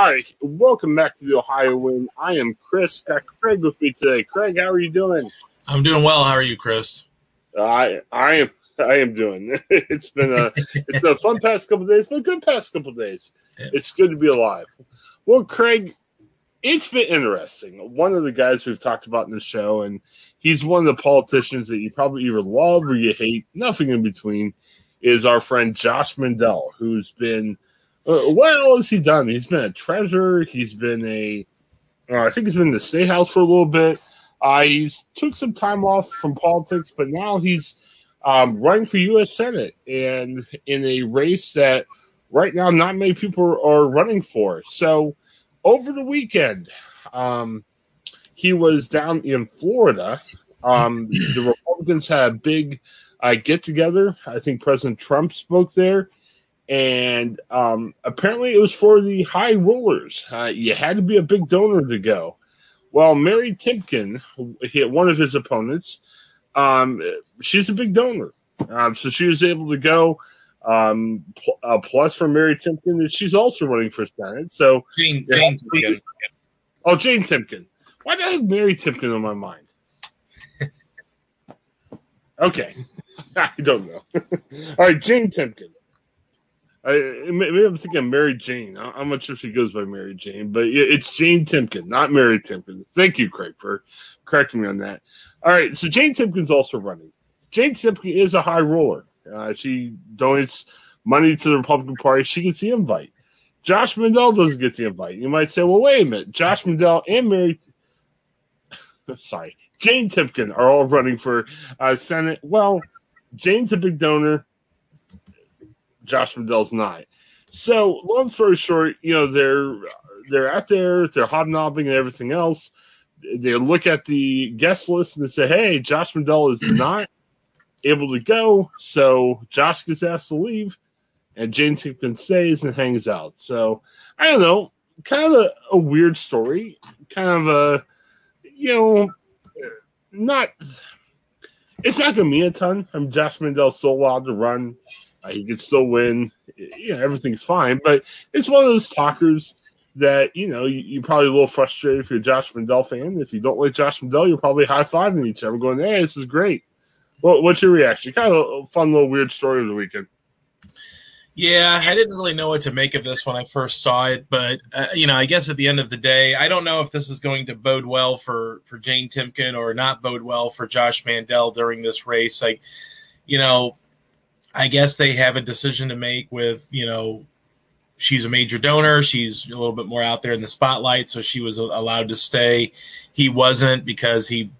All right, welcome back to the Ohioan. I am Chris. Got Craig with me today. Craig, how are you doing? I'm doing well. How are you, Chris? I I am I am doing. It's been a it's been a fun past couple days, but a good past couple days. Yeah. It's good to be alive. Well, Craig, it's been interesting. One of the guys we've talked about in the show, and he's one of the politicians that you probably either love or you hate, nothing in between, is our friend Josh Mandel, who's been uh, what all has he done? He's been a treasurer. He's been a, uh, I think he's been in the state house for a little bit. Uh, he's took some time off from politics, but now he's um, running for U.S. Senate and in a race that right now not many people are, are running for. So over the weekend, um, he was down in Florida. Um, the Republicans had a big uh, get together. I think President Trump spoke there and um, apparently it was for the high rollers. Uh, you had to be a big donor to go. Well, Mary Timken, he- one of his opponents, um, she's a big donor, um, so she was able to go. Um, pl- a plus for Mary Timken that she's also running for Senate. So, Jane. Jane Timken. oh, Jane Timken. Why did I have Mary Timken on my mind? Okay, I don't know. All right, Jane Timken. I, maybe I'm thinking of Mary Jane. I'm not sure if she goes by Mary Jane, but it- it's Jane Timken, not Mary Timken. Thank you, Craig, for correcting me on that. All right, so Jane Timken's also running. Jane Timken is a high roller. Uh, she donates money to the Republican Party. She gets the invite. Josh Mandel doesn't get the invite. You might say, well, wait a minute. Josh Mandel and Mary, sorry, Jane Timken are all running for uh, Senate. Well, Jane's a big donor. Josh Mandel's not. So, long story short, you know they're they're out there, they're hobnobbing and everything else. They look at the guest list and they say, "Hey, Josh Mandel is not able to go, so Josh gets asked to leave, and Jane Timken stays and hangs out." So, I don't know, kind of a, a weird story, kind of a you know, not. It's not going to mean a ton. I mean, Josh Mandel's still allowed to run. Uh, he can still win. You know, everything's fine. But it's one of those talkers that, you know, you, you're probably a little frustrated if you're a Josh Mandel fan. If you don't like Josh Mandel, you're probably high fiving each other, going, hey, this is great. Well, what's your reaction? Kind of a fun little weird story of the weekend. Yeah, I didn't really know what to make of this when I first saw it, but uh, you know, I guess at the end of the day, I don't know if this is going to bode well for for Jane Timken or not bode well for Josh Mandel during this race. Like, you know, I guess they have a decision to make with you know. She's a major donor. She's a little bit more out there in the spotlight, so she was allowed to stay. He wasn't because he,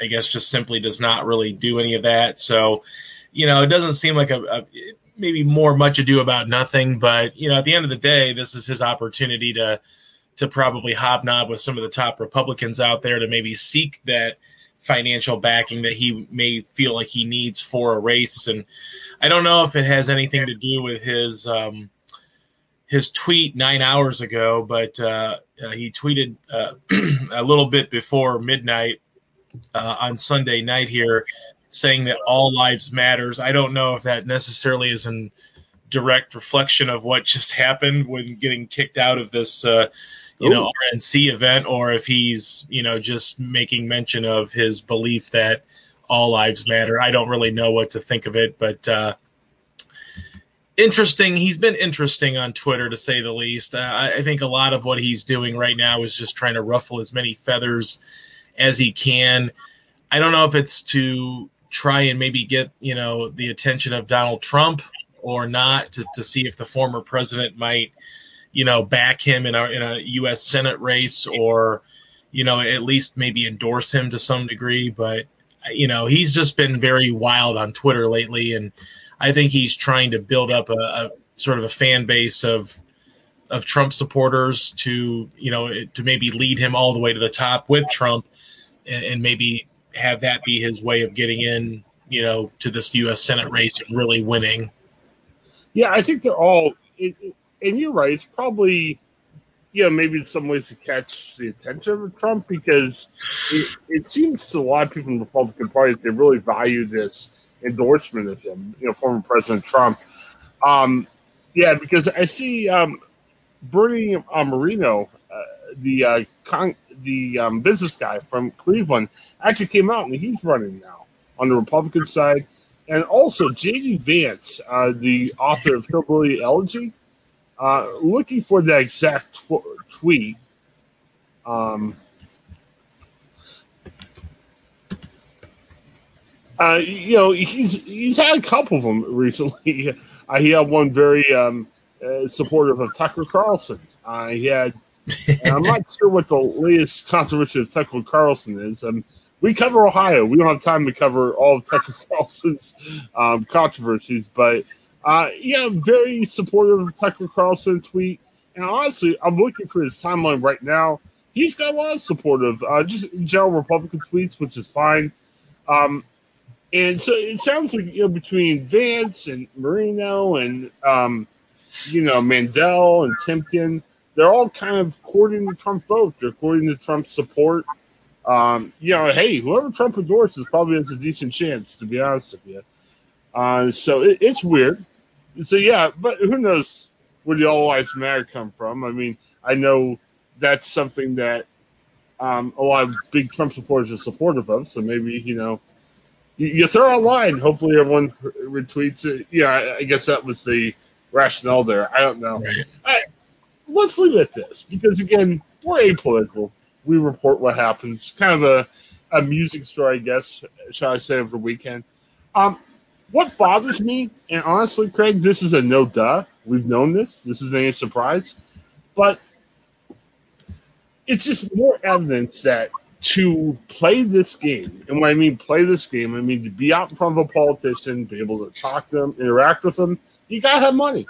I guess, just simply does not really do any of that. So, you know, it doesn't seem like a, a maybe more much ado about nothing, but you know, at the end of the day, this is his opportunity to to probably hobnob with some of the top Republicans out there to maybe seek that financial backing that he may feel like he needs for a race. And I don't know if it has anything to do with his um, his tweet nine hours ago, but uh, uh, he tweeted uh, a little bit before midnight uh, on Sunday night here saying that all lives matters. I don't know if that necessarily is in direct reflection of what just happened when getting kicked out of this, uh, you Ooh. know, RNC event, or if he's, you know, just making mention of his belief that all lives matter. I don't really know what to think of it, but uh, interesting. He's been interesting on Twitter to say the least. Uh, I think a lot of what he's doing right now is just trying to ruffle as many feathers as he can. I don't know if it's to try and maybe get you know the attention of Donald Trump or not to, to see if the former president might you know back him in a in a U.S. Senate race or you know at least maybe endorse him to some degree. But you know he's just been very wild on Twitter lately, and I think he's trying to build up a, a sort of a fan base of of Trump supporters to you know to maybe lead him all the way to the top with Trump, and, and maybe have that be his way of getting in, you know, to this U.S. Senate race and really winning. Yeah, I think they're all, it, and you're right. It's probably, yeah, maybe in some ways to catch the attention of Trump because it, it seems to a lot of people in the Republican Party they really value this endorsement of him, you know, former President Trump. Um, yeah, because I see um, Bernie uh, Moreno, uh, the uh, con- the um, business guy from Cleveland, actually came out and he's running now on the Republican side. And also, J.D. Vance, uh, the author of Hillbilly Elegy, uh, looking for that exact tw- tweet. Um, uh, you know, he's he's had a couple of them recently. Uh, he had one very um, uh, supportive of Tucker Carlson. Uh, he had I'm not sure what the latest controversy of Tucker Carlson is. Um, we cover Ohio. We don't have time to cover all of Tucker Carlson's um, controversies, but uh, yeah, very supportive of Tucker Carlson tweet. And honestly, I'm looking for his timeline right now. He's got a lot of supportive, uh, just general Republican tweets, which is fine. Um, and so it sounds like you know between Vance and Moreno and um, you know Mandel and Timken they're all kind of courting the Trump vote. They're courting the Trump support. Um, you know, hey, whoever Trump endorses probably has a decent chance, to be honest with you. Uh, so it, it's weird. So yeah, but who knows where the all lives matter come from? I mean, I know that's something that um, a lot of big Trump supporters are supportive of. So maybe you know, you, you throw a line. Hopefully, everyone retweets it. Yeah, I, I, guess that was the rationale there. I don't know. Right. I, let's leave it at this because again, we're apolitical. We report what happens. Kind of a a music story, I guess, shall I say, over the weekend. Um, what bothers me, and honestly, Craig, this is a no duh. We've known this. This isn't any surprise, but it's just more evidence that to play this game, and when I mean play this game, I mean to be out in front of a politician, be able to talk to them, interact with them, you gotta have money.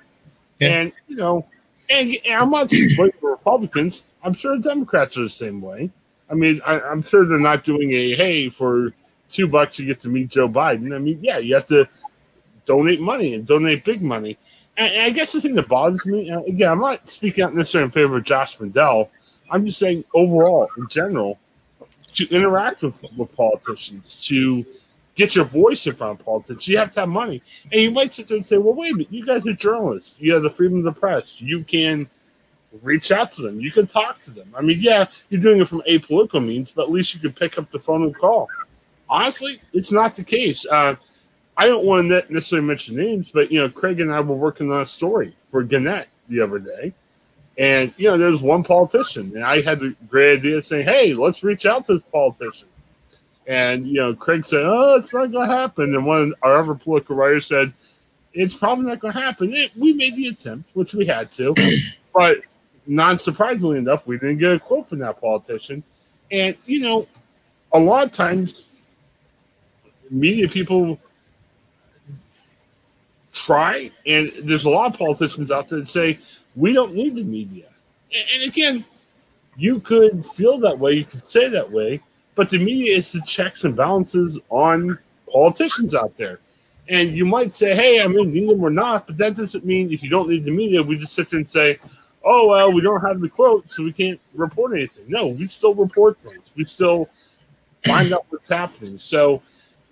Yeah. And you know, and, and I'm not just blaming the Republicans. I'm sure Democrats are the same way. I mean, I, am sure they're not doing a hey for two bucks you get to meet Joe Biden. I mean, yeah, you have to donate money and donate big money. And, and I guess the thing that bothers me, uh, again, I'm not speaking out necessarily in favor of Josh Mandel. I'm just saying overall, in general, to interact with, with politicians, to get your voice in front of politics, you have to have money. And you might sit there and say, well, wait a minute, you guys are journalists. You have the freedom of the press. You can reach out to them. You can talk to them. I mean, yeah, you're doing it from apolitical means, but at least you can pick up the phone and call. Honestly, it's not the case. Uh, I don't want to necessarily mention names, but, you know, Craig and I were working on a story for Gannett the other day. And, you know, there was one politician, and I had the great idea of saying, hey, let's reach out to this politician. And you know, Craig said, "Oh, it's not going to happen." And one of our other political writers said, "It's probably not going to happen." It, we made the attempt, which we had to, but non surprisingly enough, we didn't get a quote from that politician. And you know, a lot of times, media people try, and there's a lot of politicians out there that say we don't need the media. And, and again, you could feel that way, you could say that way, but the media is the checks and balances on politicians out there. And you might say, hey, I mean, need them or not, but that doesn't mean if you don't need the media, we just sit there and say, oh, well, we don't have the quote, so we can't report anything. No, we still report things. We still find out what's happening. So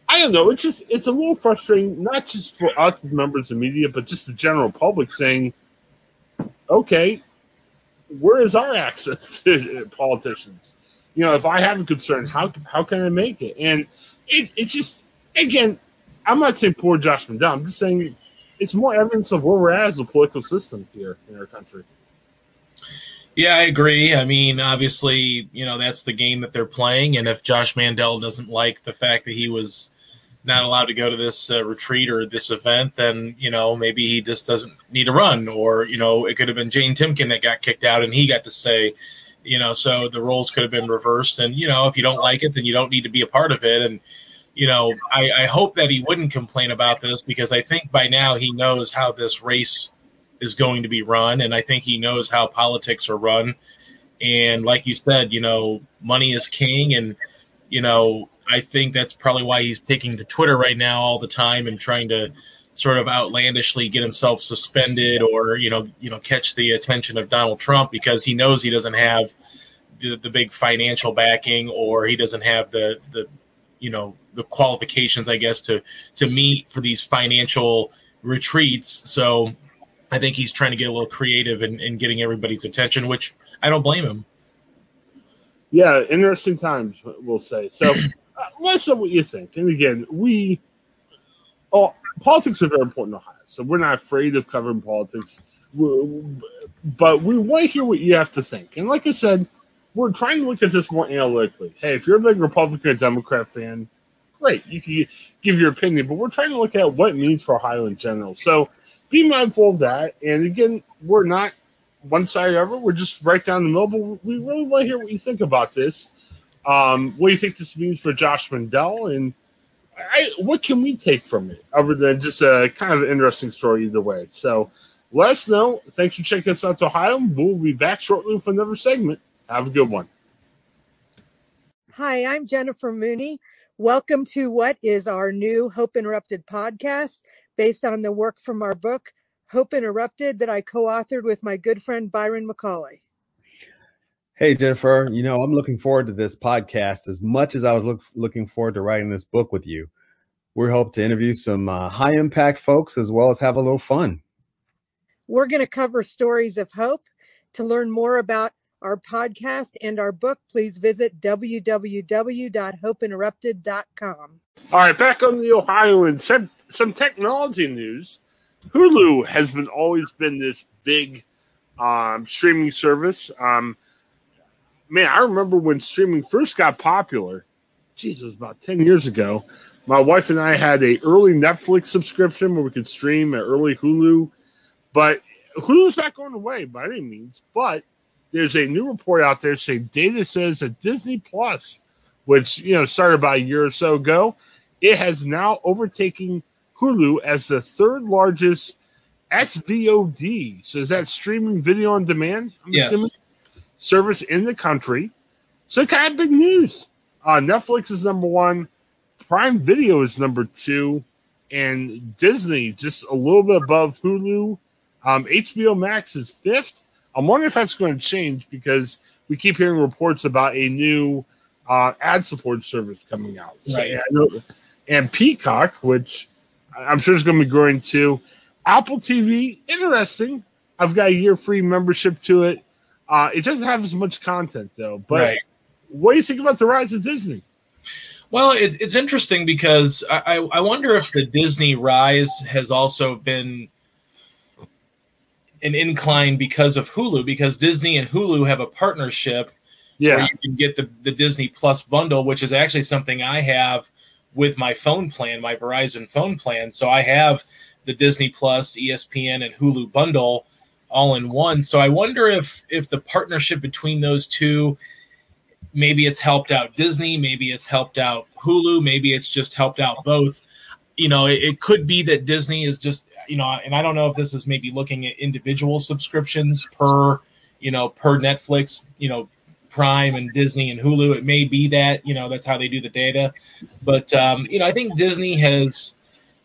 I don't know. It's just it's a little frustrating, not just for us as members of media, but just the general public saying, "Okay, where is our access to politicians?" You know, if I have a concern, how how can I make it? And it it just again, I'm not saying poor Josh Mandel. I'm just saying it's more evidence of where we're at as a political system here in our country. Yeah, I agree. I mean, obviously, you know, that's the game that they're playing. And if Josh Mandel doesn't like the fact that he was not allowed to go to this uh, retreat or this event, then you know maybe he just doesn't need to run, or you know it could have been Jane Timken that got kicked out and he got to stay. You know, so the roles could have been reversed. And you know, if you don't like it, then you don't need to be a part of it. And you know, I, I hope that he wouldn't complain about this because I think by now he knows how this race is going to be run, and I think he knows how politics are run. And like you said, you know, money is king, and you know I think that's probably why he's taking to Twitter right now all the time and trying to sort of outlandishly get himself suspended or you know you know catch the attention of Donald Trump because he knows he doesn't have the, the big financial backing or he doesn't have the the you know the qualifications I guess to to meet for these financial retreats. So I think he's trying to get a little creative in, in getting everybody's attention which I don't blame him. Yeah interesting times we'll say. So uh, let us know what you think. And again, we oh, politics are very important to Ohio, so we're not afraid of covering politics. but we want to hear what you have to think. And like I said, we're trying to look at this more analytically. Hey, if you're a big Republican or Democrat fan, great, you can give your opinion. But we're trying to look at what it means for Ohio in general. So be mindful of that. And again, we're not one side ever. We're just right down the middle. But we really want to hear what you think about this. Um, what do you think this means for Josh Mandel? And I, what can we take from it other than just a kind of interesting story either way? So let us know. Thanks for checking us out to Ohio. We'll be back shortly with another segment. Have a good one. Hi, I'm Jennifer Mooney. Welcome to what is our new Hope Interrupted podcast based on the work from our book, Hope Interrupted, that I co authored with my good friend Byron McCauley. Hey, Jennifer, you know, I'm looking forward to this podcast as much as I was look, looking forward to writing this book with you. We hope to interview some uh, high impact folks as well as have a little fun. We're going to cover stories of hope. To learn more about our podcast and our book, please visit www.hopeinterrupted.com. All right, back on the Ohioan some, some technology news. Hulu has been always been this big um, streaming service. Um, man, I remember when streaming first got popular. Geez, it was about ten years ago. My wife and I had a early Netflix subscription where we could stream an early Hulu, but Hulu's not going away by any means. But there's a new report out there saying data says that Disney Plus, which you know started about a year or so ago, it has now overtaken Hulu as the third largest SVOD. So is that streaming video on demand? I'm yes. Assuming? Service in the country. So kind of big news. Uh, Netflix is number one, Prime Video is number two, and Disney just a little bit above Hulu. Um, HBO Max is fifth. I'm wondering if that's going to change because we keep hearing reports about a new uh, ad support service coming out. Right. So, and Peacock, which I'm sure is going to be growing too. Apple TV, interesting. I've got a year free membership to it. Uh, it doesn't have as much content though. But right. what do you think about the rise of Disney? Well, it's it's interesting because I, I wonder if the Disney rise has also been an incline because of Hulu, because Disney and Hulu have a partnership yeah. where you can get the, the Disney Plus bundle, which is actually something I have with my phone plan, my Verizon phone plan. So I have the Disney Plus, ESPN, and Hulu bundle all in one. So I wonder if if the partnership between those two, maybe it's helped out Disney, maybe it's helped out Hulu, maybe it's just helped out both. You know, it, it could be that Disney is just you know, and I don't know if this is maybe looking at individual subscriptions per you know per Netflix, you know. Prime and Disney and Hulu. It may be that you know that's how they do the data, but um, you know I think Disney has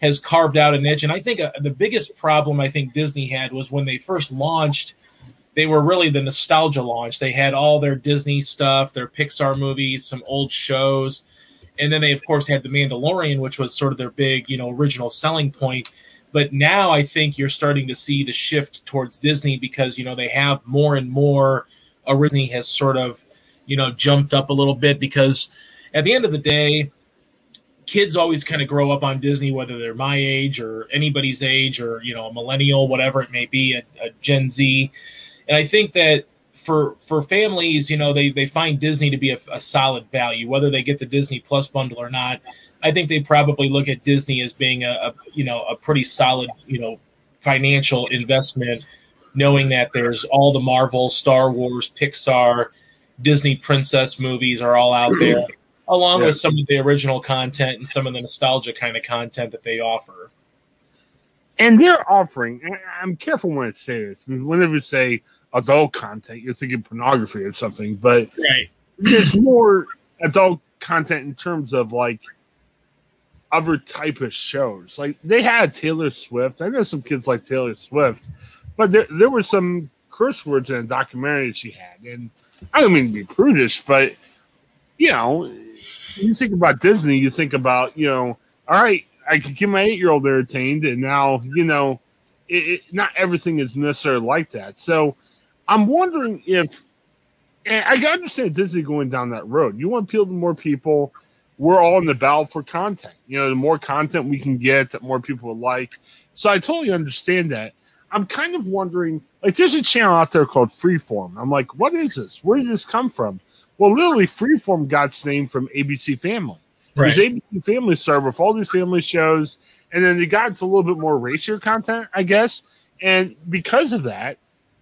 has carved out a niche. And I think uh, the biggest problem I think Disney had was when they first launched, they were really the nostalgia launch. They had all their Disney stuff, their Pixar movies, some old shows. and then they of course had the Mandalorian, which was sort of their big you know original selling point. But now I think you're starting to see the shift towards Disney because you know they have more and more. Disney has sort of you know jumped up a little bit because at the end of the day kids always kind of grow up on Disney, whether they're my age or anybody's age or, you know, a millennial, whatever it may be, a, a Gen Z. And I think that for for families, you know, they they find Disney to be a, a, solid value, whether they get the Disney Plus bundle or not. I think they probably look at Disney as being a, a you know a pretty solid you know financial investment, knowing that there's all the Marvel, Star Wars, Pixar, Disney princess movies are all out there along yeah. with some of the original content and some of the nostalgia kind of content that they offer. And they're offering, I'm careful when I say this, whenever you say adult content, you're thinking pornography or something, but right. there's more adult content in terms of like other type of shows. Like they had Taylor Swift. I know some kids like Taylor Swift, but there, there were some curse words in a documentary she had. And I don't mean to be prudish, but you know, you think about Disney, you think about, you know, all right, I could get my eight year old entertained, and now, you know, it, it, not everything is necessarily like that. So I'm wondering if, I can understand Disney going down that road. You want to appeal to more people. We're all in the battle for content. You know, the more content we can get, that more people would like. So I totally understand that. I'm kind of wondering, like, there's a channel out there called Freeform. I'm like, what is this? Where did this come from? Well, literally, Freeform got its name from ABC Family. Right. Because ABC Family started with all these family shows, and then they got into a little bit more racier content, I guess. And because of that,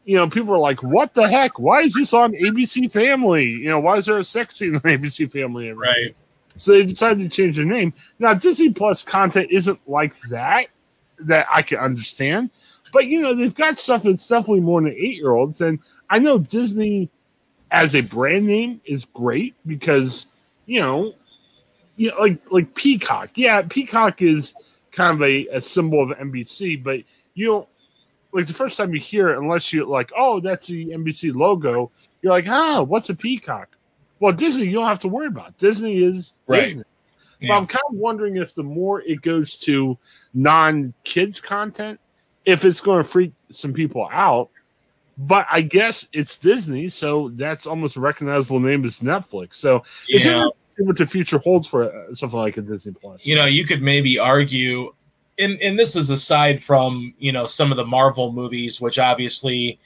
you know, people are like, "What the heck? Why is this on ABC Family? You know, why is there a sex scene on ABC Family?" Right. So they decided to change their name. Now, Disney Plus content isn't like that that I can understand, but you know, they've got stuff that's definitely more than eight year olds, and I know Disney as a brand name is great because you know, you know, like like Peacock. Yeah, Peacock is kind of a, a symbol of NBC, but you don't like the first time you hear it, unless you're like, oh, that's the NBC logo. You're like, oh, what's a peacock? Well, Disney, you don't have to worry about. Disney is right. Disney. Yeah. But I'm kind of wondering if the more it goes to non kids content, if it's going to freak some people out but I guess it's Disney, so that's almost a recognizable name as Netflix. So it's yeah. what the future holds for uh, something like a Disney Plus. You know, you could maybe argue, and and this is aside from you know some of the Marvel movies, which obviously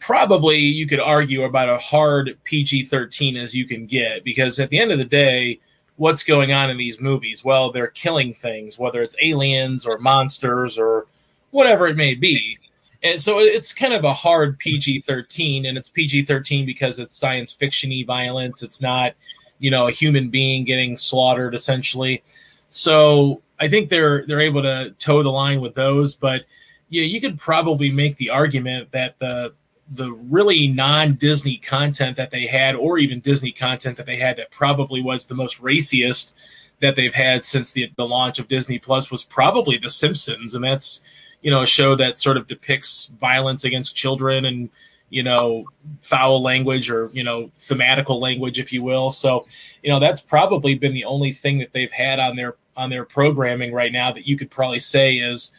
probably you could argue about a hard PG thirteen as you can get, because at the end of the day. What's going on in these movies? Well, they're killing things, whether it's aliens or monsters or whatever it may be and so it's kind of a hard PG thirteen, and it's PG thirteen because it's science fictiony violence. It's not, you know, a human being getting slaughtered essentially. So I think they're they're able to toe the line with those, but yeah, you could probably make the argument that the the really non Disney content that they had, or even Disney content that they had, that probably was the most raciest that they've had since the the launch of Disney Plus was probably The Simpsons, and that's you know a show that sort of depicts violence against children and you know foul language or you know thematical language if you will. So you know that's probably been the only thing that they've had on their on their programming right now that you could probably say is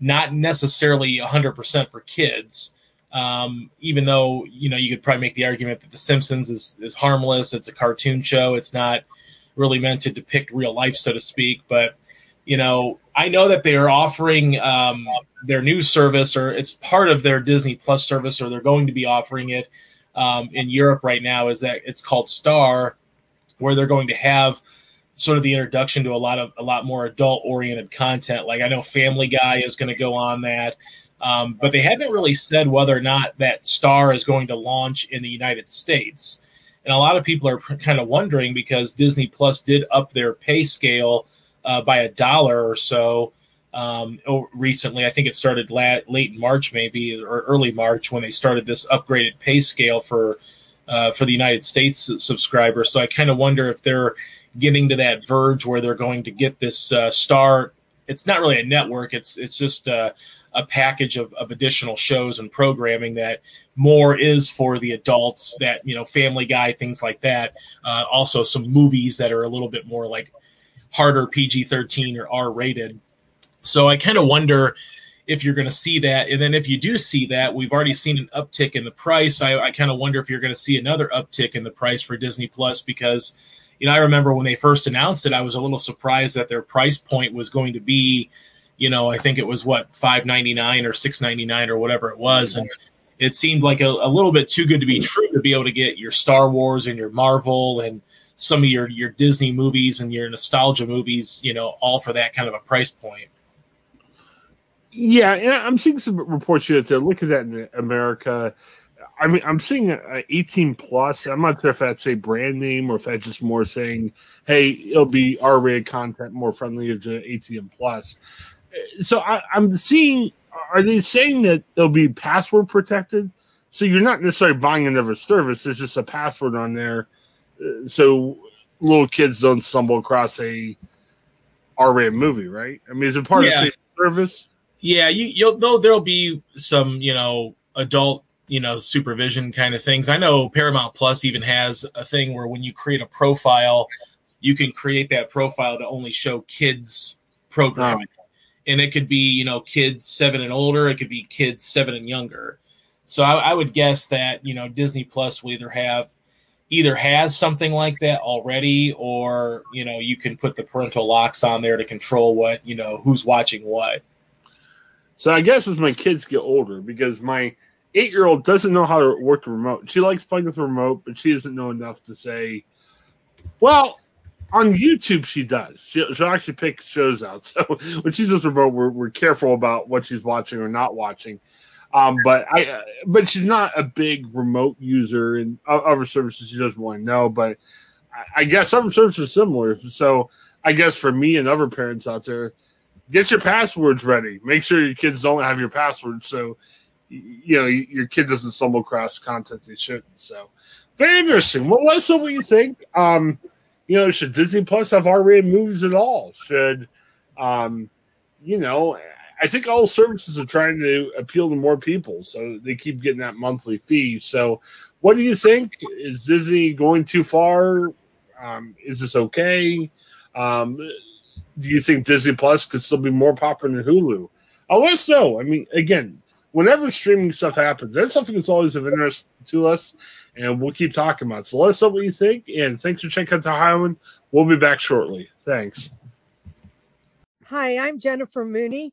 not necessarily 100% for kids. Um, even though you know you could probably make the argument that the simpsons is, is harmless it's a cartoon show it's not really meant to depict real life so to speak but you know, I know that they are offering um, their new service, or it's part of their Disney Plus service, or they're going to be offering it um, in Europe right now. Is that it's called Star, where they're going to have sort of the introduction to a lot of a lot more adult oriented content. Like I know Family Guy is going to go on that. Um, but they haven't really said whether or not that Star is going to launch in the United States. And a lot of people are kind of wondering because Disney Plus did up their pay scale uh, by a dollar or so um, recently. I think it started la- late March, maybe or early March, when they started this upgraded pay scale for uh, for the United States subscribers. So I kind of wonder if they're getting to that verge where they're going to get this uh, star it's not really a network. It's it's just a, a package of, of additional shows and programming that more is for the adults. That you know, Family Guy, things like that. Uh, also, some movies that are a little bit more like harder PG thirteen or R rated. So I kind of wonder if you're going to see that. And then if you do see that, we've already seen an uptick in the price. I, I kind of wonder if you're going to see another uptick in the price for Disney Plus because you know, I remember when they first announced it, I was a little surprised that their price point was going to be, you know, I think it was what five ninety nine or six ninety nine or whatever it was, and it seemed like a, a, little bit too good to be true to be able to get your Star Wars and your Marvel and some of your your Disney movies and your nostalgia movies, you know, all for that kind of a price point. Yeah, I'm seeing some reports here that they're looking at in America I mean, I'm seeing a 18 plus. I'm not sure if that's a brand name or if that's just more saying, "Hey, it'll be R-rated content, more friendly to 18 plus." So I, I'm seeing. Are they saying that they'll be password protected? So you're not necessarily buying another service. There's just a password on there, uh, so little kids don't stumble across a R-rated movie, right? I mean, is it part yeah. of the service? Yeah, you, you'll though there'll be some, you know, adult you know supervision kind of things. I know Paramount Plus even has a thing where when you create a profile, you can create that profile to only show kids programming. Oh. And it could be, you know, kids seven and older. It could be kids seven and younger. So I, I would guess that you know Disney Plus will either have either has something like that already, or you know you can put the parental locks on there to control what you know who's watching what. So I guess as my kids get older, because my eight year old doesn't know how to work the remote. She likes playing with the remote, but she doesn't know enough to say, well, on YouTube, she does. She'll, she'll actually pick shows out. So when she's just remote, we're, we're careful about what she's watching or not watching. Um, but I, uh, but she's not a big remote user, and other services she doesn't want to know. But I, guess other services are similar. So I guess for me and other parents out there, get your passwords ready. Make sure your kids don't have your passwords so you know your kid doesn't stumble across content they shouldn't. So very interesting. Well, let us know what you think. Um, you know, should Disney Plus have R-rated movies at all? Should um, you know? I think all services are trying to appeal to more people, so they keep getting that monthly fee. So, what do you think? Is Disney going too far? Um, is this okay? Um, do you think Disney Plus could still be more popular than Hulu? Uh, let us know. I mean, again, whenever streaming stuff happens, that's something that's always of interest to us, and we'll keep talking about. It. So let us know what you think, and thanks for checking out the Ohioan. We'll be back shortly. Thanks. Hi, I'm Jennifer Mooney.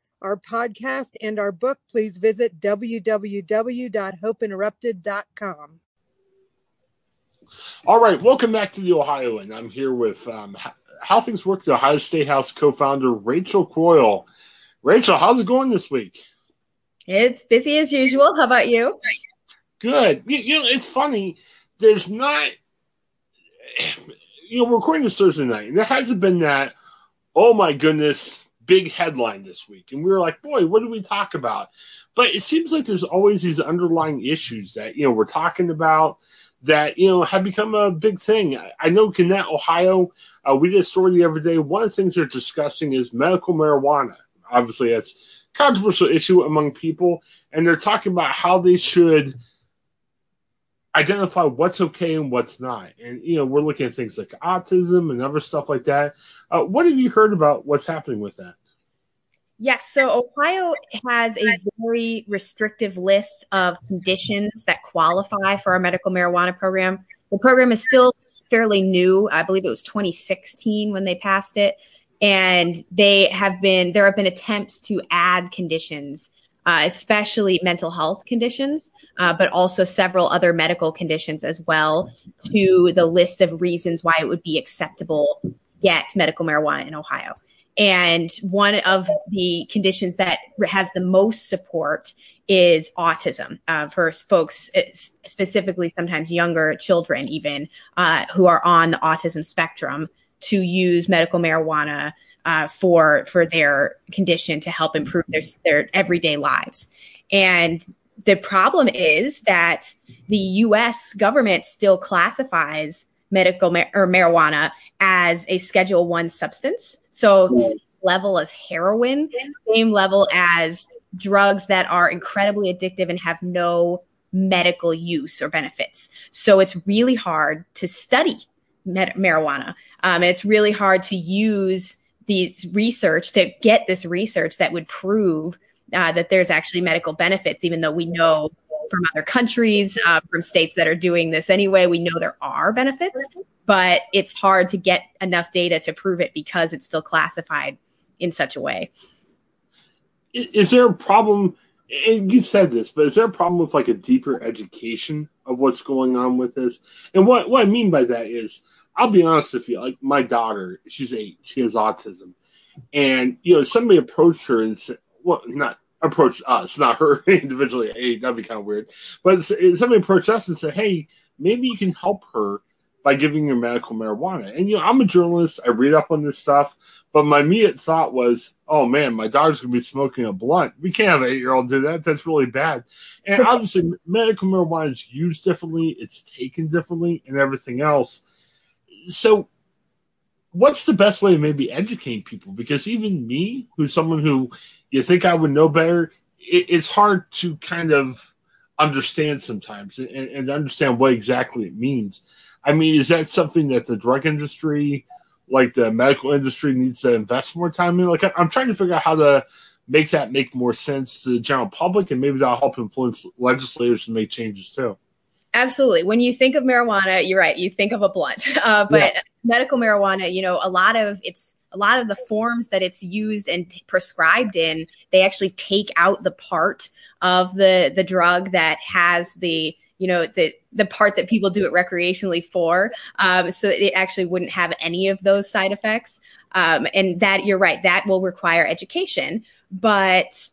our podcast and our book, please visit www.hopeinterrupted.com. All right, welcome back to the Ohioan. I'm here with um, How Things Work, the Ohio State House co founder, Rachel Coyle. Rachel, how's it going this week? It's busy as usual. How about you? Good. You, you know, it's funny there's not, you know, we're recording this Thursday night, and there hasn't been that, oh my goodness, big headline this week. And we were like, boy, what do we talk about? But it seems like there's always these underlying issues that, you know, we're talking about that, you know, have become a big thing. I know Gannett, Ohio, uh, we did a story the other day. One of the things they're discussing is medical marijuana. Obviously, that's controversial issue among people. And they're talking about how they should – identify what's okay and what's not. And you know, we're looking at things like autism and other stuff like that. Uh, what have you heard about what's happening with that? Yes, so Ohio has a very restrictive list of conditions that qualify for our medical marijuana program. The program is still fairly new. I believe it was 2016 when they passed it. And they have been, there have been attempts to add conditions uh, especially mental health conditions, uh, but also several other medical conditions as well, to the list of reasons why it would be acceptable to get medical marijuana in Ohio. And one of the conditions that has the most support is autism uh, for folks, uh, specifically sometimes younger children, even uh, who are on the autism spectrum, to use medical marijuana uh, for for their condition to help improve their their everyday lives. And the problem is that the U.S. government still classifies medical mar- or marijuana as a Schedule One substance, so level as heroin, same level as drugs that are incredibly addictive and have no medical use or benefits. So it's really hard to study med- marijuana. Um, it's really hard to use these research to get this research that would prove uh, that there's actually medical benefits, even though we know from other countries, uh, from states that are doing this anyway, we know there are benefits, but it's hard to get enough data to prove it because it's still classified in such a way. Is there a problem? And you've said this, but is there a problem with like a deeper education of what's going on with this? And what what I mean by that is, I'll be honest with you, like my daughter, she's eight, she has autism, and you know somebody approached her and said, well, not approached us, not her individually. Hey, that'd be kind of weird. But somebody approached us and said, hey, maybe you can help her by giving her medical marijuana. And you know, I'm a journalist. I read up on this stuff. But my immediate thought was, oh man, my daughter's gonna be smoking a blunt. We can't have an eight year old do that. That's really bad. And obviously, medical marijuana is used differently, it's taken differently, and everything else. So, what's the best way to maybe educate people? Because even me, who's someone who you think I would know better, it, it's hard to kind of understand sometimes and, and understand what exactly it means. I mean, is that something that the drug industry, like the medical industry, needs to invest more time in? Like, I'm trying to figure out how to make that make more sense to the general public, and maybe that'll help influence legislators to make changes too. Absolutely. When you think of marijuana, you're right. You think of a blunt, uh, but yeah. medical marijuana, you know, a lot of it's a lot of the forms that it's used and prescribed in, they actually take out the part of the the drug that has the you know the the part that people do it recreationally for um, so it actually wouldn't have any of those side effects. Um, and that you're right that will require education. But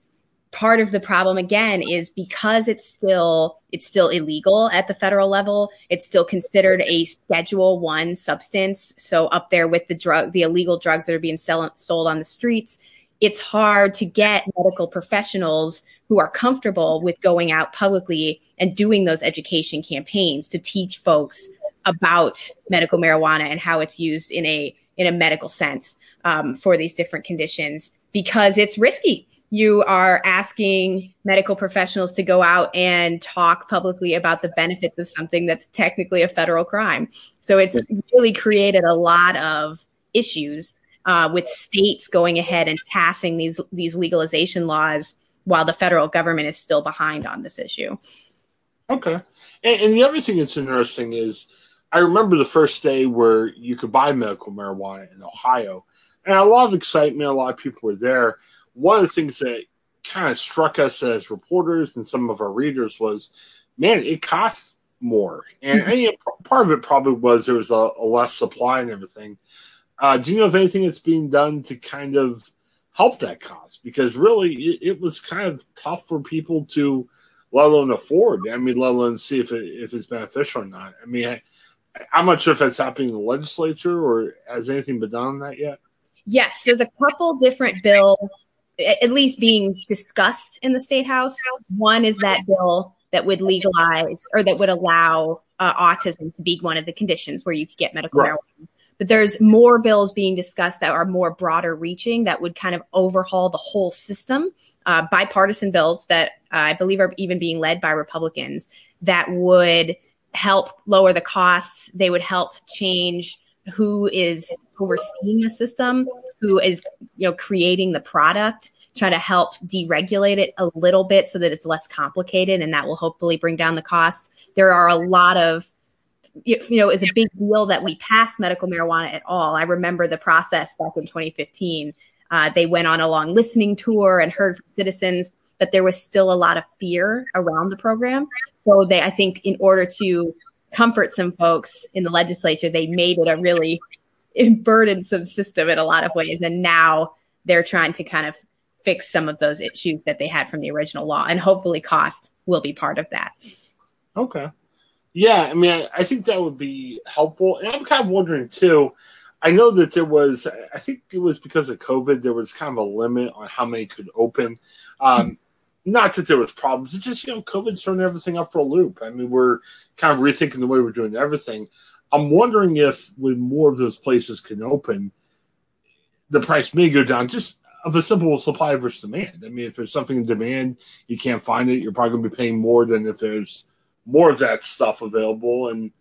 part of the problem again is because it's still it's still illegal at the federal level it's still considered a schedule 1 substance. So up there with the drug the illegal drugs that are being sell, sold on the streets it's hard to get medical professionals who are comfortable with going out publicly and doing those education campaigns to teach folks about medical marijuana and how it's used in a in a medical sense um, for these different conditions because it's risky. You are asking medical professionals to go out and talk publicly about the benefits of something that's technically a federal crime. So it's really created a lot of issues uh, with states going ahead and passing these these legalization laws while the federal government is still behind on this issue. Okay. And, and, the other thing that's interesting is I remember the first day where you could buy medical marijuana in Ohio, and a lot of excitement, a lot of people were there. One of the things that kind of struck us as reporters and some of our readers was, man, it costs more. And, mm-hmm. and you know, part of it probably was there was a, a less supply and everything. Uh, do you know if anything that's being done to kind of help that cause because really it, it, was kind of tough for people to let alone afford. I mean, let alone see if it, if it's beneficial or not. I mean, I, I'm not sure if that's happening in the legislature or has anything been done on that yet. Yes, there's a couple different bills at least being discussed in the state house. One is that bill that would legalize or that would allow uh, autism to be one of the conditions where you could get medical right. marijuana but there's more bills being discussed that are more broader reaching that would kind of overhaul the whole system. Uh, bipartisan bills that uh, I believe are even being led by Republicans that would help lower the costs. They would help change who is overseeing the system, who is you know creating the product, try to help deregulate it a little bit so that it's less complicated, and that will hopefully bring down the costs. There are a lot of you know, is a big deal that we passed medical marijuana at all. I remember the process back in 2015. Uh, they went on a long listening tour and heard from citizens, but there was still a lot of fear around the program. So they, I think, in order to comfort some folks in the legislature, they made it a really burdensome system in a lot of ways. And now they're trying to kind of fix some of those issues that they had from the original law. And hopefully, cost will be part of that. Okay. Yeah, I mean, I, I think that would be helpful. And I'm kind of wondering too. I know that there was, I think it was because of COVID, there was kind of a limit on how many could open. Um, not that there was problems, it's just, you know, COVID's throwing everything up for a loop. I mean, we're kind of rethinking the way we're doing everything. I'm wondering if when more of those places can open, the price may go down just of a simple supply versus demand. I mean, if there's something in demand, you can't find it, you're probably going to be paying more than if there's more of that stuff available. And,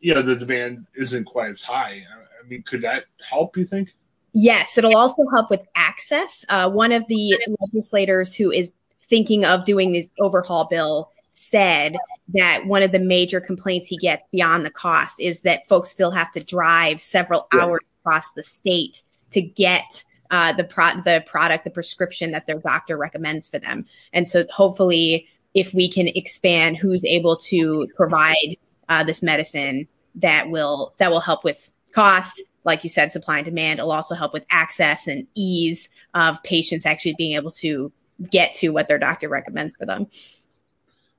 you know, the demand isn't quite as high. I mean, could that help, you think? Yes, it'll also help with access. Uh, one of the legislators who is thinking of doing this overhaul bill said that one of the major complaints he gets beyond the cost is that folks still have to drive several yeah. hours across the state to get uh, the pro- the product, the prescription that their doctor recommends for them. And so, hopefully, if we can expand who's able to provide uh, this medicine, that will that will help with cost, like you said, supply and demand. It'll also help with access and ease of patients actually being able to get to what their doctor recommends for them.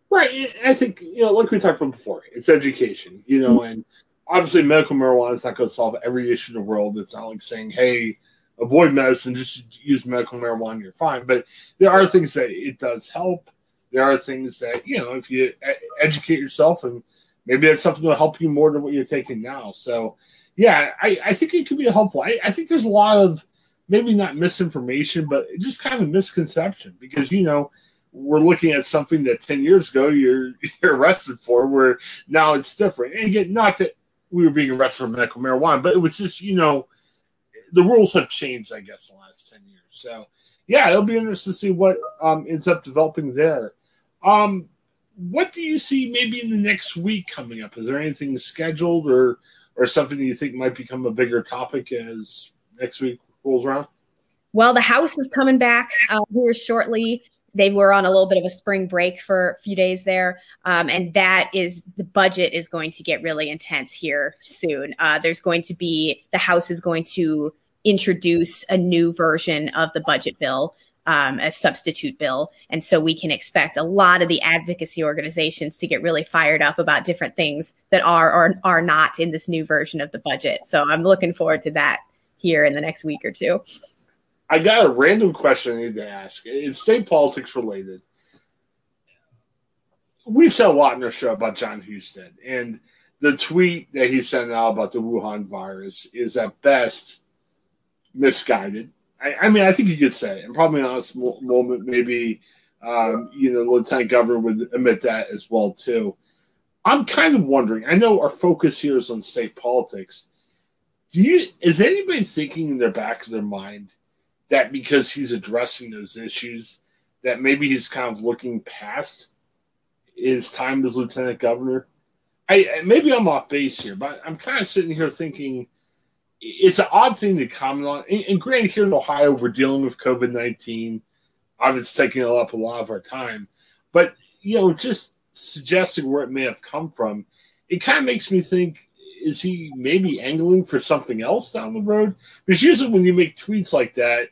Right. I think, you know, like we talked about before, it's education, you know, and obviously medical marijuana is not going to solve every issue in the world. It's not like saying, hey, avoid medicine, just use medical marijuana, you're fine. But there are things that it does help. There are things that, you know, if you educate yourself and maybe that's something that'll help you more than what you're taking now. So, yeah, I, I think it could be helpful. I, I think there's a lot of maybe not misinformation, but just kind of misconception because, you know, we're looking at something that 10 years ago you're, you're arrested for, where now it's different. And again, not that we were being arrested for medical marijuana, but it was just, you know, the rules have changed, I guess, the last 10 years. So, yeah, it'll be interesting to see what um, ends up developing there. Um, what do you see maybe in the next week coming up? Is there anything scheduled or or something you think might become a bigger topic as next week rolls around? Well, the House is coming back uh, here shortly. They were on a little bit of a spring break for a few days there, um, and that is the budget is going to get really intense here soon. Uh, there's going to be the House is going to introduce a new version of the budget bill um, a substitute bill. And so we can expect a lot of the advocacy organizations to get really fired up about different things that are or are not in this new version of the budget. So I'm looking forward to that here in the next week or two. I got a random question I need to ask. It's state politics related. We've said a lot in our show about John Husted, and the tweet that he sent out about the Wuhan virus is at best misguided. I, I mean, I think you could say, and probably in this moment, maybe um, you know, lieutenant governor would admit that as well too. I'm kind of wondering. I know our focus here is on state politics. Do you is anybody thinking in their back of their mind that because he's addressing those issues, that maybe he's kind of looking past his time as lieutenant governor? I maybe I'm off base here, but I'm kind of sitting here thinking it's an odd thing to comment on. And, and granted, here in Ohio, we're dealing with COVID nineteen. Obviously, taking up a lot of our time, but you know, just suggesting where it may have come from, it kind of makes me think: is he maybe angling for something else down the road? Because usually, when you make tweets like that,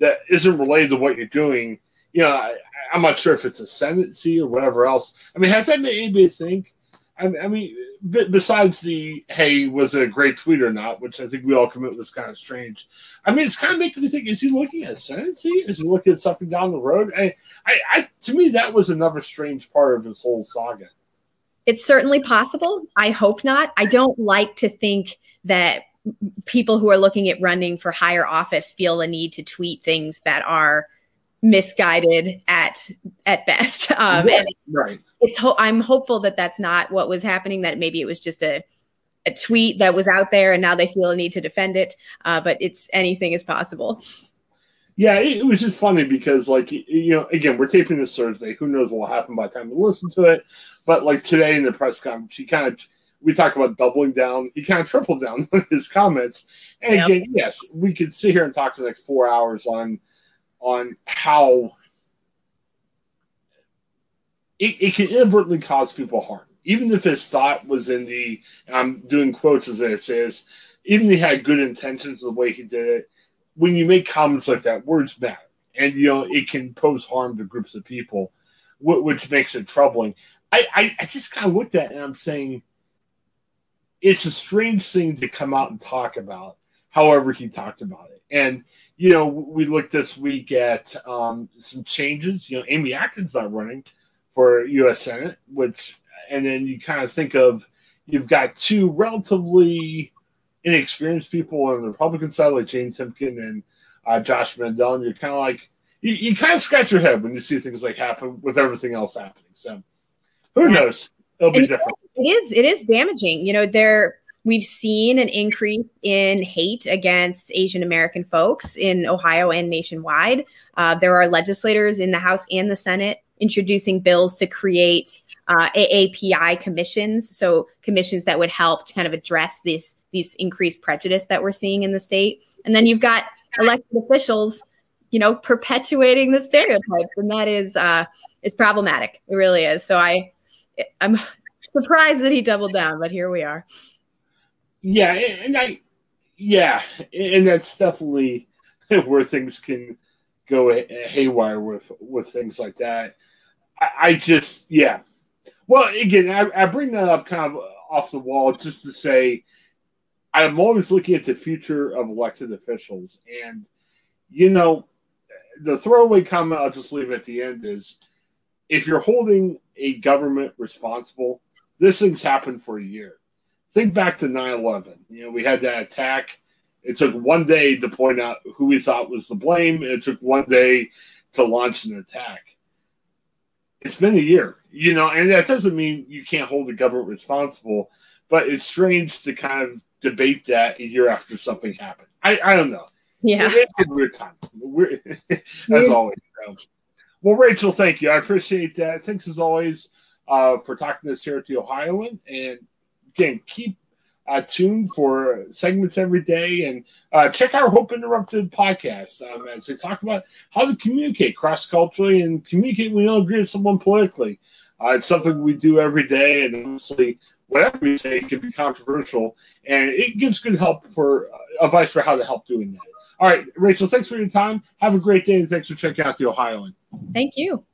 that isn't related to what you're doing, you know, I, am not sure if it's ascendancy or whatever else. I mean, has that made anybody think? I, I mean, besides the hey, was it a great tweet or not, which I think we all commit was kind of strange. I mean, it's kind of making me think: is he looking at ascendancy? Is he looking at something down the road? I, I, I, to me, that was another strange part of this whole saga. It's certainly possible. I hope not. I don't like to think that people who are looking at running for higher office feel the need to tweet things that are misguided at at best. Um, right, right. It's ho- I'm hopeful that that's not what was happening. That maybe it was just a a tweet that was out there, and now they feel a need to defend it. Uh, but it's anything is possible. Yeah, it, was just funny because, like, you know, again, we're taping this Thursday. Who knows what will happen by the time we listen to it? But like today in the press conference, he kind of we talk about doubling down. He kind of tripled down on his comments. And yep. again, yes, we could sit here and talk for the next four hours on on how it, it can inadvertently cause people harm, even if his thought was in the I'm doing quotes as it says even if he had good intentions the way he did it. When you make comments like that, words matter, and you know it can pose harm to groups of people, which makes it troubling. I, I, I just kind of looked at it and I'm saying it's a strange thing to come out and talk about. However, he talked about it, and you know, we looked this week at um, some changes. You know, Amy Acton not running for U.S. Senate, which, and then you kind of think of you've got two relatively inexperienced people on the Republican side, like Jane Timken and uh, Josh Mandel, and you're kind of like, you, you, kind of scratch your head when you see things like happen with everything else happening. So, who knows? It'll be and different. It is. It is damaging. You know, there we've seen an increase in hate against Asian American folks in Ohio and nationwide. Uh, there are legislators in the House and the Senate introducing bills to create uh, AAPI commissions, so commissions that would help to kind of address this these increased prejudice that we're seeing in the state. And then you've got elected officials, you know, perpetuating the stereotypes, and that is uh, it's problematic. It really is. So I I'm surprised that he doubled down, but here we are. Yeah, and I, yeah, and that's definitely where things can go haywire with with things like that. I, just, yeah. Well, again, I, I bring that up kind of off the wall just to say I'm always looking at the future of elected officials, and you know, the throwaway comment I'll just leave at the end is if you're holding a government responsible, this thing's happened for a year. Think back to 9 11. You know, we had that attack. It took one day to point out who we thought was the blame. It took one day to launch an attack. It's been a year, you know, and that doesn't mean you can't hold the government responsible, but it's strange to kind of debate that a year after something happened. I, I don't know. Yeah. It's a weird time. We're, as always. Well, Rachel, thank you. I appreciate that. Thanks as always uh, for talking to us here at the Ohioan. And again, keep uh, tuned for segments every day and uh, check our Hope Interrupted podcast um, as they talk about how to communicate cross culturally and communicate when you don't agree with someone politically. Uh, it's something we do every day, and honestly, whatever we say can be controversial, and it gives good help for uh, advice for how to help doing that. All right, Rachel, thanks for your time. Have a great day, and thanks for checking out the Ohioan. Thank you.